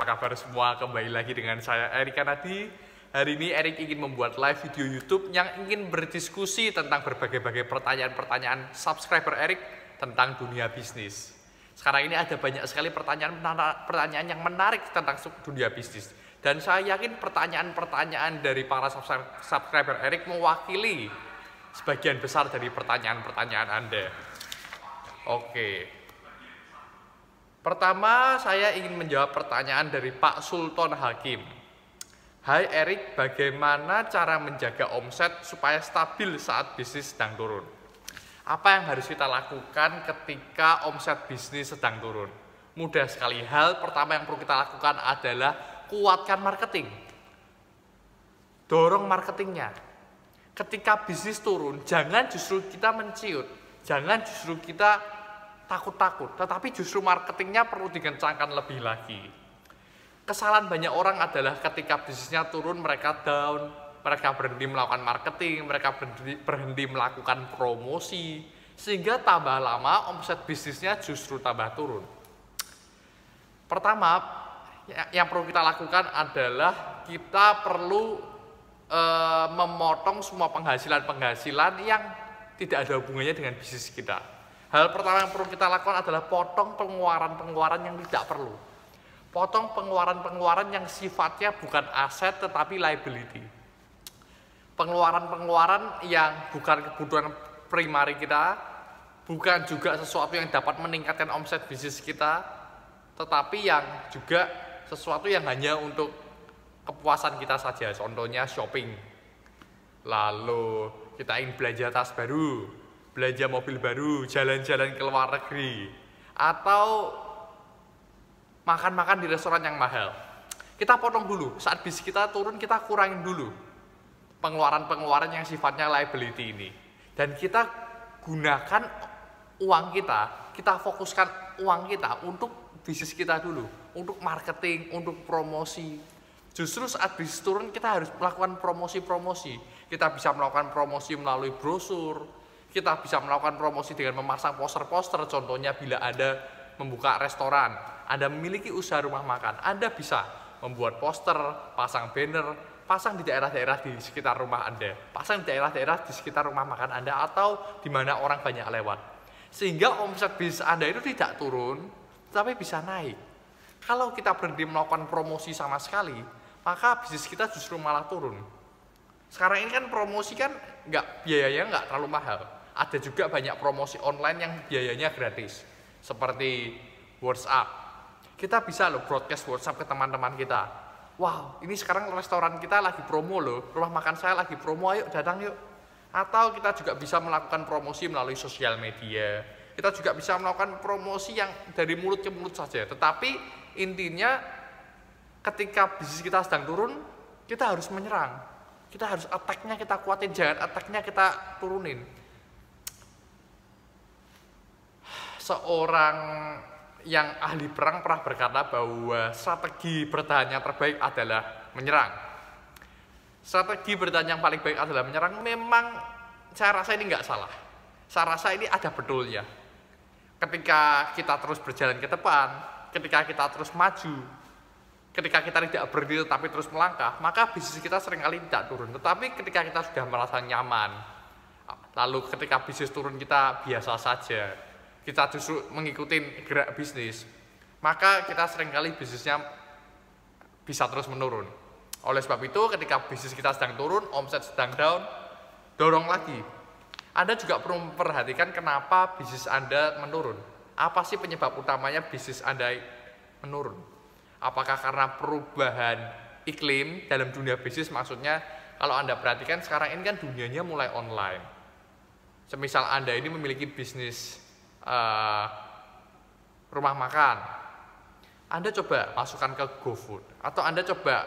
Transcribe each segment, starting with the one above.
Apa kabar semua? Kembali lagi dengan saya Erika Nadi. Hari ini Erik ingin membuat live video YouTube yang ingin berdiskusi tentang berbagai-bagai pertanyaan-pertanyaan subscriber Erik tentang dunia bisnis. Sekarang ini ada banyak sekali pertanyaan-pertanyaan yang menarik tentang dunia bisnis. Dan saya yakin pertanyaan-pertanyaan dari para subscriber Erik mewakili sebagian besar dari pertanyaan-pertanyaan Anda. Oke, Pertama, saya ingin menjawab pertanyaan dari Pak Sultan Hakim. Hai Erik, bagaimana cara menjaga omset supaya stabil saat bisnis sedang turun? Apa yang harus kita lakukan ketika omset bisnis sedang turun? Mudah sekali. Hal pertama yang perlu kita lakukan adalah kuatkan marketing. Dorong marketingnya. Ketika bisnis turun, jangan justru kita menciut. Jangan justru kita takut-takut, tetapi justru marketingnya perlu dikencangkan lebih lagi. Kesalahan banyak orang adalah ketika bisnisnya turun mereka down, mereka berhenti melakukan marketing, mereka berhenti, berhenti melakukan promosi, sehingga tambah lama omset bisnisnya justru tambah turun. Pertama, ya, yang perlu kita lakukan adalah kita perlu e, memotong semua penghasilan-penghasilan yang tidak ada hubungannya dengan bisnis kita Hal pertama yang perlu kita lakukan adalah potong pengeluaran-pengeluaran yang tidak perlu. Potong pengeluaran-pengeluaran yang sifatnya bukan aset tetapi liability. Pengeluaran-pengeluaran yang bukan kebutuhan primari kita, bukan juga sesuatu yang dapat meningkatkan omset bisnis kita, tetapi yang juga sesuatu yang hanya untuk kepuasan kita saja. Contohnya shopping. Lalu kita ingin belanja tas baru, belanja mobil baru, jalan-jalan ke luar negeri, atau makan-makan di restoran yang mahal. Kita potong dulu, saat bis kita turun kita kurangin dulu pengeluaran-pengeluaran yang sifatnya liability ini. Dan kita gunakan uang kita, kita fokuskan uang kita untuk bisnis kita dulu, untuk marketing, untuk promosi. Justru saat bisnis turun kita harus melakukan promosi-promosi. Kita bisa melakukan promosi melalui brosur, kita bisa melakukan promosi dengan memasang poster-poster, contohnya bila Anda membuka restoran, Anda memiliki usaha rumah makan, Anda bisa membuat poster, pasang banner, pasang di daerah-daerah di sekitar rumah Anda, pasang di daerah-daerah di sekitar rumah makan Anda atau di mana orang banyak lewat. Sehingga omset bisnis Anda itu tidak turun, tapi bisa naik. Kalau kita berhenti melakukan promosi sama sekali, maka bisnis kita justru malah turun. Sekarang ini kan promosi kan nggak biayanya nggak terlalu mahal ada juga banyak promosi online yang biayanya gratis seperti WhatsApp. Kita bisa loh broadcast WhatsApp ke teman-teman kita. Wow ini sekarang restoran kita lagi promo loh rumah makan saya lagi promo ayo datang yuk. Atau kita juga bisa melakukan promosi melalui sosial media. Kita juga bisa melakukan promosi yang dari mulut ke mulut saja. Tetapi intinya ketika bisnis kita sedang turun kita harus menyerang. Kita harus attack-nya kita kuatin jangan attack-nya kita turunin seorang yang ahli perang pernah berkata bahwa strategi bertahan yang terbaik adalah menyerang. Strategi bertahan yang paling baik adalah menyerang. Memang saya rasa ini nggak salah. Saya rasa ini ada betulnya. Ketika kita terus berjalan ke depan, ketika kita terus maju, ketika kita tidak berhenti tapi terus melangkah, maka bisnis kita sering kali tidak turun. Tetapi ketika kita sudah merasa nyaman, lalu ketika bisnis turun kita biasa saja, kita justru mengikuti gerak bisnis, maka kita sering kali bisnisnya bisa terus menurun. Oleh sebab itu, ketika bisnis kita sedang turun, omset sedang down, dorong lagi. Anda juga perlu memperhatikan kenapa bisnis Anda menurun. Apa sih penyebab utamanya bisnis Anda menurun? Apakah karena perubahan iklim dalam dunia bisnis? Maksudnya, kalau Anda perhatikan sekarang ini kan dunianya mulai online. Semisal Anda ini memiliki bisnis uh, rumah makan, Anda coba masukkan ke GoFood atau Anda coba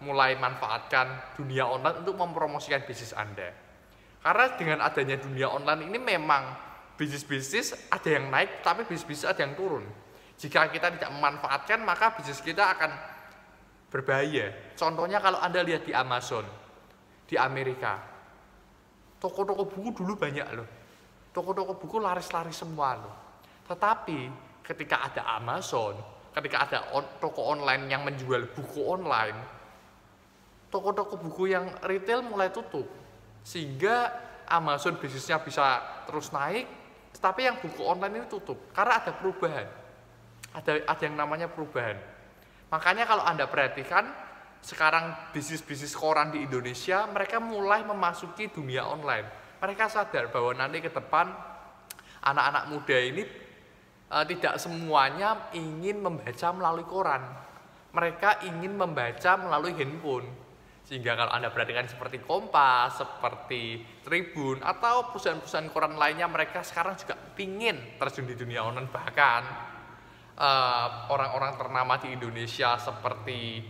mulai manfaatkan dunia online untuk mempromosikan bisnis Anda. Karena dengan adanya dunia online ini memang bisnis-bisnis ada yang naik tapi bisnis-bisnis ada yang turun. Jika kita tidak memanfaatkan maka bisnis kita akan berbahaya. Contohnya kalau Anda lihat di Amazon di Amerika. Toko-toko buku dulu banyak loh toko-toko buku laris-laris semua loh. Tetapi ketika ada Amazon, ketika ada on, toko online yang menjual buku online, toko-toko buku yang retail mulai tutup. Sehingga Amazon bisnisnya bisa terus naik, tapi yang buku online ini tutup karena ada perubahan. Ada ada yang namanya perubahan. Makanya kalau Anda perhatikan sekarang bisnis-bisnis koran di Indonesia mereka mulai memasuki dunia online. Mereka sadar bahwa nanti ke depan anak-anak muda ini e, tidak semuanya ingin membaca melalui koran. Mereka ingin membaca melalui handphone sehingga kalau Anda perhatikan seperti Kompas, seperti Tribun, atau perusahaan-perusahaan koran lainnya, mereka sekarang juga ingin terjun di dunia online. Bahkan eh, orang-orang uh, ternama di Indonesia seperti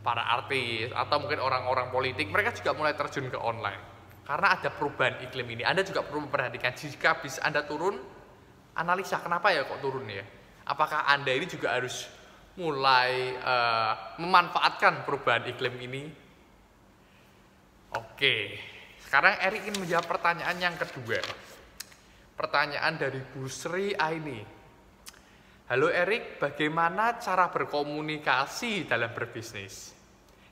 para artis atau mungkin orang-orang politik, mereka juga mulai terjun ke online. Karena ada perubahan iklim ini. Anda juga perlu memperhatikan jika bisa Anda turun, analisa kenapa ya kok turun ya? Apakah Anda ini juga harus mulai uh, memanfaatkan perubahan iklim ini Oke, sekarang Erik ingin menjawab pertanyaan yang kedua. Pertanyaan dari Bu Sri Aini. Halo Erik, bagaimana cara berkomunikasi dalam berbisnis?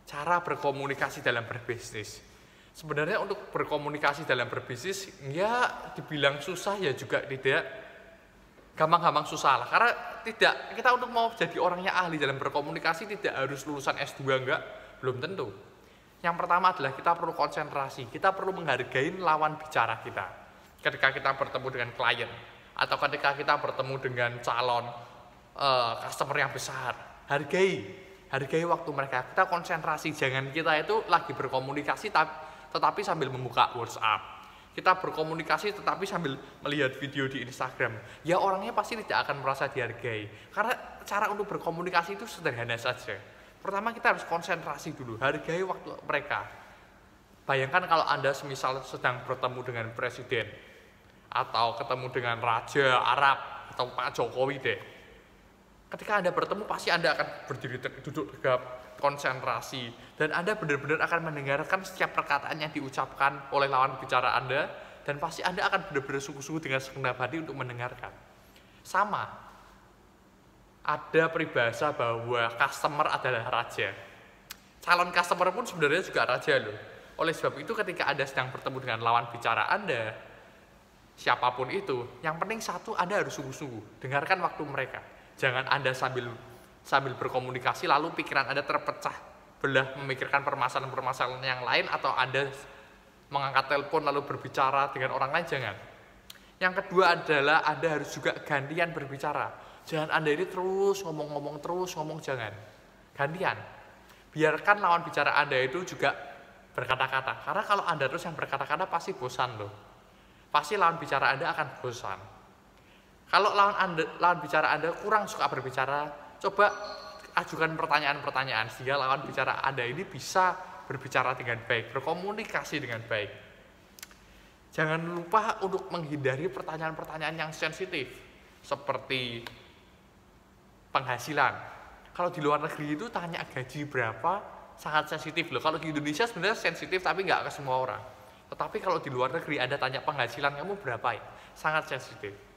Cara berkomunikasi dalam berbisnis. Sebenarnya untuk berkomunikasi dalam berbisnis, ya dibilang susah ya juga tidak gampang-gampang susah lah. Karena tidak, kita untuk mau jadi orangnya ahli dalam berkomunikasi tidak harus lulusan S2 enggak, belum tentu yang pertama adalah kita perlu konsentrasi, kita perlu menghargai lawan bicara kita. Ketika kita bertemu dengan klien atau ketika kita bertemu dengan calon uh, customer yang besar, hargai, hargai waktu mereka. Kita konsentrasi, jangan kita itu lagi berkomunikasi tetapi sambil membuka WhatsApp. Kita berkomunikasi tetapi sambil melihat video di Instagram. Ya orangnya pasti tidak akan merasa dihargai. Karena cara untuk berkomunikasi itu sederhana saja Pertama kita harus konsentrasi dulu, hargai waktu mereka. Bayangkan kalau Anda semisal sedang bertemu dengan presiden atau ketemu dengan raja Arab atau Pak Jokowi deh. Ketika Anda bertemu pasti Anda akan berdiri duduk tegap, konsentrasi dan Anda benar-benar akan mendengarkan setiap perkataan yang diucapkan oleh lawan bicara Anda dan pasti Anda akan benar-benar sungguh-sungguh dengan segenap hati untuk mendengarkan. Sama, ada peribahasa bahwa customer adalah raja. Calon customer pun sebenarnya juga raja loh. Oleh sebab itu ketika Anda sedang bertemu dengan lawan bicara Anda, siapa pun itu, yang penting satu Anda harus sungguh-sungguh, dengarkan waktu mereka. Jangan Anda sambil sambil berkomunikasi lalu pikiran Anda terpecah belah memikirkan permasalahan-permasalahan yang lain atau Anda mengangkat telepon lalu berbicara dengan orang lain jangan. Yang kedua adalah Anda harus juga gantian berbicara Jangan Anda ini terus ngomong-ngomong terus ngomong jangan. Gantian. Biarkan lawan bicara Anda itu juga berkata-kata. Karena kalau Anda terus yang berkata-kata pasti bosan loh. Pasti lawan bicara Anda akan bosan. Kalau lawan Anda, lawan bicara Anda kurang suka berbicara, coba ajukan pertanyaan-pertanyaan sehingga lawan bicara Anda ini bisa berbicara dengan baik, berkomunikasi dengan baik. Jangan lupa untuk menghindari pertanyaan-pertanyaan yang sensitif seperti penghasilan. Kalau di luar negeri itu tanya gaji berapa sangat sensitif loh. Kalau di Indonesia sebenarnya sensitif tapi nggak ke semua orang. Tetapi kalau di luar negeri Anda tanya penghasilan kamu berapa ya? Sangat sensitif.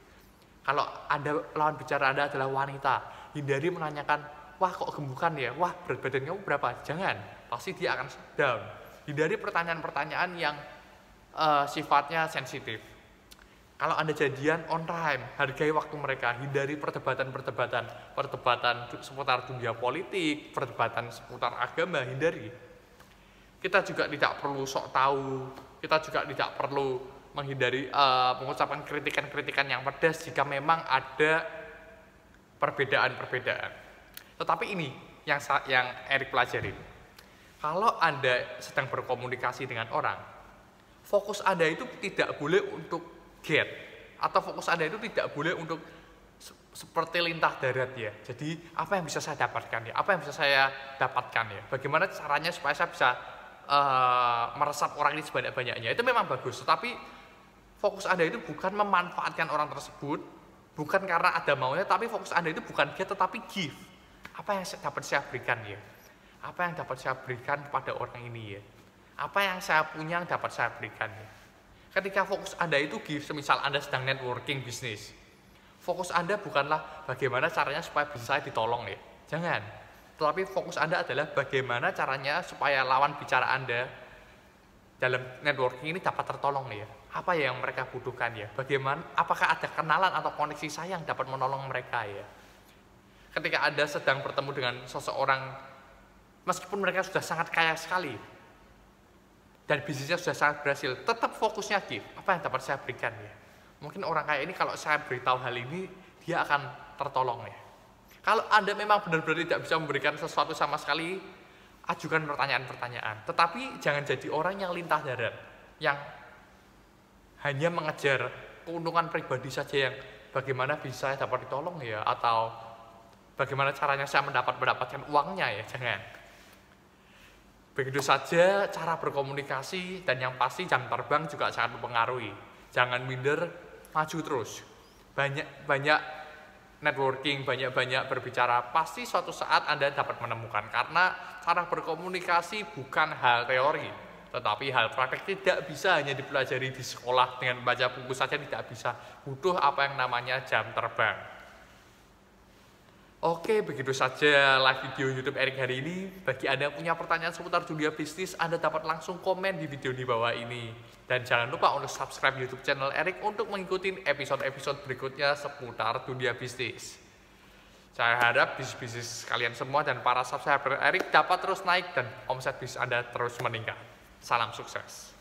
Kalau Anda lawan bicara Anda adalah wanita, hindari menanyakan, wah kok gembukan ya, wah berat badan berapa? Jangan, pasti dia akan down. Hindari pertanyaan-pertanyaan yang uh, sifatnya sensitif kalau Anda janjian on time, hargai waktu mereka, hindari perdebatan-perdebatan, perdebatan seputar dunia politik, perdebatan seputar agama, hindari. Kita juga tidak perlu sok tahu, kita juga tidak perlu menghindari uh, mengucapkan kritikan-kritikan yang pedas jika memang ada perbedaan-perbedaan. Tetapi ini yang yang Erik pelajari. Kalau Anda sedang berkomunikasi dengan orang, fokus Anda itu tidak boleh untuk get atau fokus Anda itu tidak boleh untuk seperti lintah darat ya. Jadi apa yang bisa saya dapatkan ya? Apa yang bisa saya dapatkan ya? Bagaimana caranya supaya saya bisa uh, meresap orang ini sebanyak-banyaknya? Itu memang bagus, tetapi fokus Anda itu bukan memanfaatkan orang tersebut, bukan karena ada maunya, tapi fokus Anda itu bukan get tetapi give. Apa yang dapat saya berikan ya? Apa yang dapat saya berikan kepada orang ini ya? Apa yang saya punya yang dapat saya berikan ya? Ketika fokus Anda itu give, semisal Anda sedang networking bisnis, fokus Anda bukanlah bagaimana caranya supaya bisa saya ditolong ya. Jangan. Tetapi fokus Anda adalah bagaimana caranya supaya lawan bicara Anda dalam networking ini dapat tertolong ya. Apa yang mereka butuhkan ya? Bagaimana apakah ada kenalan atau koneksi saya yang dapat menolong mereka ya? Ketika Anda sedang bertemu dengan seseorang meskipun mereka sudah sangat kaya sekali dan bisnisnya sudah sangat berhasil, tetap fokusnya di apa yang dapat saya berikan ya mungkin orang kaya ini kalau saya beritahu hal ini dia akan tertolong ya kalau anda memang benar-benar tidak bisa memberikan sesuatu sama sekali ajukan pertanyaan-pertanyaan tetapi jangan jadi orang yang lintah darat yang hanya mengejar keuntungan pribadi saja yang bagaimana bisa saya dapat ditolong ya atau bagaimana caranya saya mendapat mendapatkan uangnya ya jangan. Begitu saja cara berkomunikasi dan yang pasti jam terbang juga sangat mempengaruhi. Jangan minder maju terus. Banyak banyak networking, banyak-banyak berbicara, pasti suatu saat Anda dapat menemukan. Karena cara berkomunikasi bukan hal teori, tetapi hal praktek tidak bisa hanya dipelajari di sekolah dengan baca buku saja tidak bisa. Butuh apa yang namanya jam terbang. Oke, begitu saja live video YouTube Erik hari ini. Bagi Anda yang punya pertanyaan seputar dunia bisnis, Anda dapat langsung komen di video di bawah ini. Dan jangan lupa untuk subscribe YouTube channel Erik untuk mengikuti episode-episode berikutnya seputar dunia bisnis. Saya harap bisnis-bisnis kalian semua dan para subscriber Erik dapat terus naik dan omset bisnis Anda terus meningkat. Salam sukses.